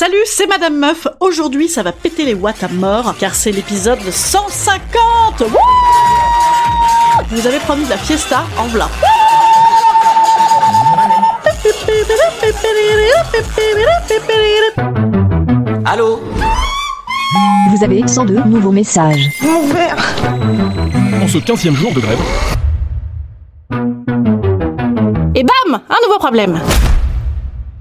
Salut, c'est Madame Meuf. Aujourd'hui, ça va péter les watts à mort car c'est l'épisode 150. Wouh Vous avez promis de la fiesta en v'là. Allô Vous avez 102 nouveaux messages. En ce 15e jour de grève, Et bam Un nouveau problème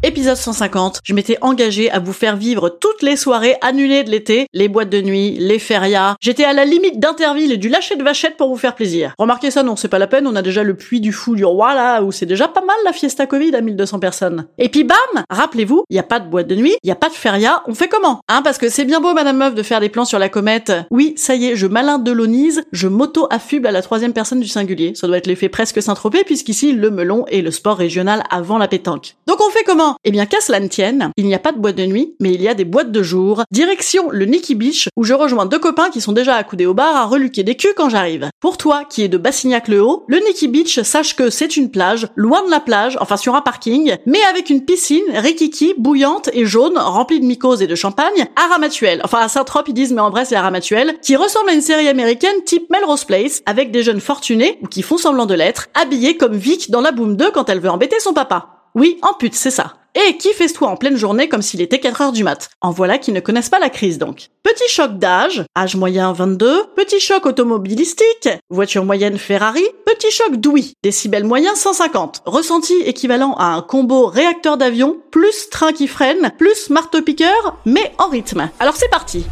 Épisode 150, je m'étais engagé à vous faire vivre toutes les soirées annulées de l'été, les boîtes de nuit, les férias. J'étais à la limite d'Interville et du lâcher de vachette pour vous faire plaisir. Remarquez ça, non, c'est pas la peine, on a déjà le puits du fou du roi là, où c'est déjà pas mal la fiesta Covid à 1200 personnes. Et puis bam Rappelez-vous, il y a pas de boîte de nuit, il y a pas de feria, on fait comment? Hein, parce que c'est bien beau, Madame Meuf, de faire des plans sur la comète. Oui, ça y est, je malin delonise, je m'auto-affuble à la troisième personne du singulier. Ça doit être l'effet presque Saint-Tropez, puisqu'ici, le melon est le sport régional avant la pétanque. Donc on fait comment? Eh bien, qu'à cela ne tienne, il n'y a pas de boîte de nuit, mais il y a des boîtes de jour. Direction le Nicky Beach, où je rejoins deux copains qui sont déjà accoudés au bar à reluquer des culs quand j'arrive. Pour toi, qui est de Bassignac-le-Haut, le Nicky Beach, sache que c'est une plage, loin de la plage, enfin sur un parking, mais avec une piscine rikiki, bouillante et jaune, remplie de mycoses et de champagne, à Ramatuelle. Enfin, à Saint-Trope, ils disent, mais en vrai, c'est à Ramatuelle, qui ressemble à une série américaine type Melrose Place, avec des jeunes fortunés, ou qui font semblant de l'être, habillés comme Vic dans la Boom 2 quand elle veut embêter son papa. Oui, en pute, c'est ça. Et qui festoie en pleine journée comme s'il était 4 heures du mat. En voilà qui ne connaissent pas la crise donc. Petit choc d'âge, âge moyen 22, petit choc automobilistique, voiture moyenne Ferrari, petit choc d'ouïe, décibel moyen 150, ressenti équivalent à un combo réacteur d'avion, plus train qui freine, plus marteau-piqueur, mais en rythme. Alors c'est parti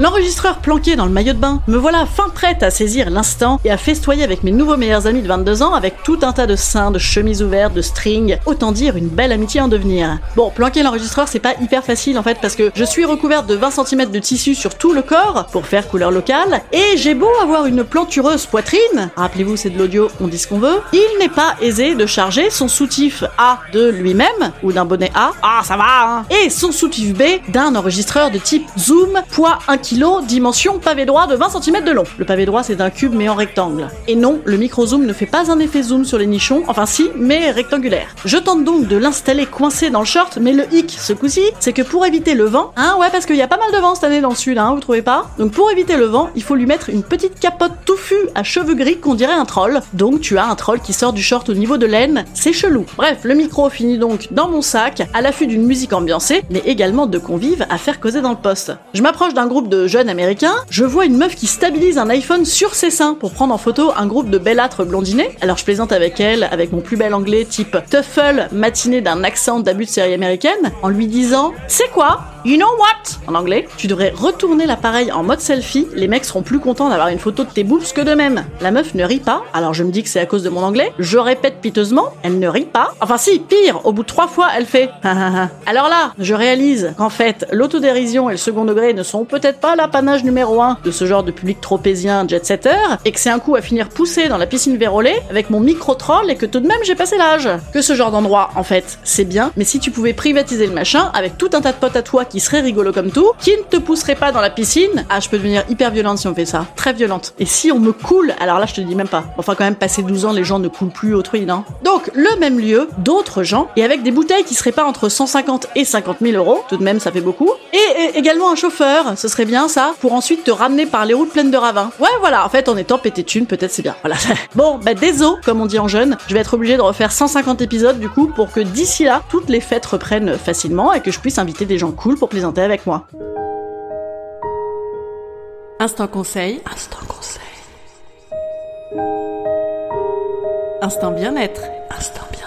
L'enregistreur planqué dans le maillot de bain, me voilà fin prête à saisir l'instant et à festoyer avec mes nouveaux meilleurs amis de 22 ans avec tout un tas de seins, de chemises ouvertes, de strings, autant dire une belle amitié en devenir. Bon, planquer l'enregistreur c'est pas hyper facile en fait parce que je suis recouverte de 20 cm de tissu sur tout le corps pour faire couleur locale et j'ai beau avoir une plantureuse poitrine, rappelez-vous c'est de l'audio, on dit ce qu'on veut, il n'est pas aisé de charger son soutif A de lui-même ou d'un bonnet A, ah ça va hein, et son soutif B d'un enregistreur de type Zoom, poids 1 kg, dimension pavé droit de 20 cm de long. Le pavé droit c'est un cube mais en rectangle. Et non, le micro zoom ne fait pas un effet zoom sur les nichons, enfin si, mais rectangulaire. Je tente donc de l'installer coincé dans le short, mais le hic ce coup-ci, c'est que pour éviter le vent, hein ouais parce qu'il y a pas mal de vent cette année dans le sud, hein, vous trouvez pas? Donc pour éviter le vent, il faut lui mettre une petite capote touffue à cheveux gris qu'on dirait un troll. Donc tu as un troll qui sort du short au niveau de l'aine, c'est chelou. Bref, le micro finit donc dans mon sac, à l'affût d'une musique ambiancée, mais également de convives à faire causer dans le poste. Je m'approche d'un groupe de jeunes américains, je vois une meuf qui stabilise un iPhone sur ses seins pour prendre en photo un groupe de bellâtres blondinés. Alors je plaisante avec elle, avec mon plus bel anglais type TOEFL matiné d'un accent d'abus de série américaine, en lui disant C'est quoi? You know what? En anglais, tu devrais retourner l'appareil en mode selfie, les mecs seront plus contents d'avoir une photo de tes boobs que de même. La meuf ne rit pas, alors je me dis que c'est à cause de mon anglais. Je répète piteusement, elle ne rit pas. Enfin si, pire, au bout de trois fois, elle fait Alors là, je réalise qu'en fait, l'autodérision et le second degré ne sont peut-être pas l'apanage numéro un de ce genre de public tropézien jet-setter, et que c'est un coup à finir poussé dans la piscine vérolée avec mon micro-troll et que tout de même j'ai passé l'âge. Que ce genre d'endroit, en fait, c'est bien, mais si tu pouvais privatiser le machin avec tout un tas de potes à toi qui serait rigolo comme tout, qui ne te pousserait pas dans la piscine. Ah, je peux devenir hyper violente si on fait ça. Très violente. Et si on me coule, alors là, je te dis même pas. Enfin, quand même, passé 12 ans, les gens ne coulent plus autrui, non? Donc, le même lieu, d'autres gens, et avec des bouteilles qui seraient pas entre 150 et 50 000 euros. Tout de même, ça fait beaucoup. Et, également un chauffeur, ce serait bien ça, pour ensuite te ramener par les routes pleines de ravins. Ouais, voilà, en fait, en étant pété de thunes, peut-être c'est bien. Voilà. bon, bah désolé, comme on dit en jeune, je vais être obligé de refaire 150 épisodes du coup pour que d'ici là, toutes les fêtes reprennent facilement et que je puisse inviter des gens cool pour plaisanter avec moi. Instant conseil. Instant conseil. Instant bien-être. Instant bien-être.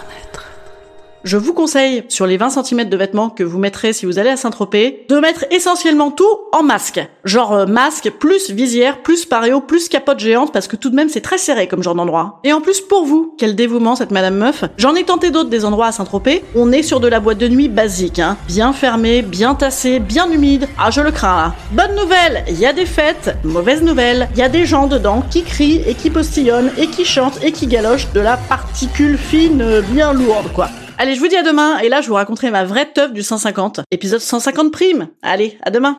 Je vous conseille, sur les 20 cm de vêtements que vous mettrez si vous allez à Saint-Tropez, de mettre essentiellement tout en masque. Genre euh, masque, plus visière, plus paréo, plus capote géante, parce que tout de même c'est très serré comme genre d'endroit. Et en plus pour vous, quel dévouement cette Madame Meuf. J'en ai tenté d'autres des endroits à Saint-Tropez. On est sur de la boîte de nuit basique, hein. Bien fermée, bien tassée, bien humide. Ah je le crains là. Bonne nouvelle, il y a des fêtes. Mauvaise nouvelle, il y a des gens dedans qui crient et qui postillonnent et qui chantent et qui galochent de la particule fine euh, bien lourde quoi. Allez, je vous dis à demain, et là je vous raconterai ma vraie teuf du 150, épisode 150 prime. Allez, à demain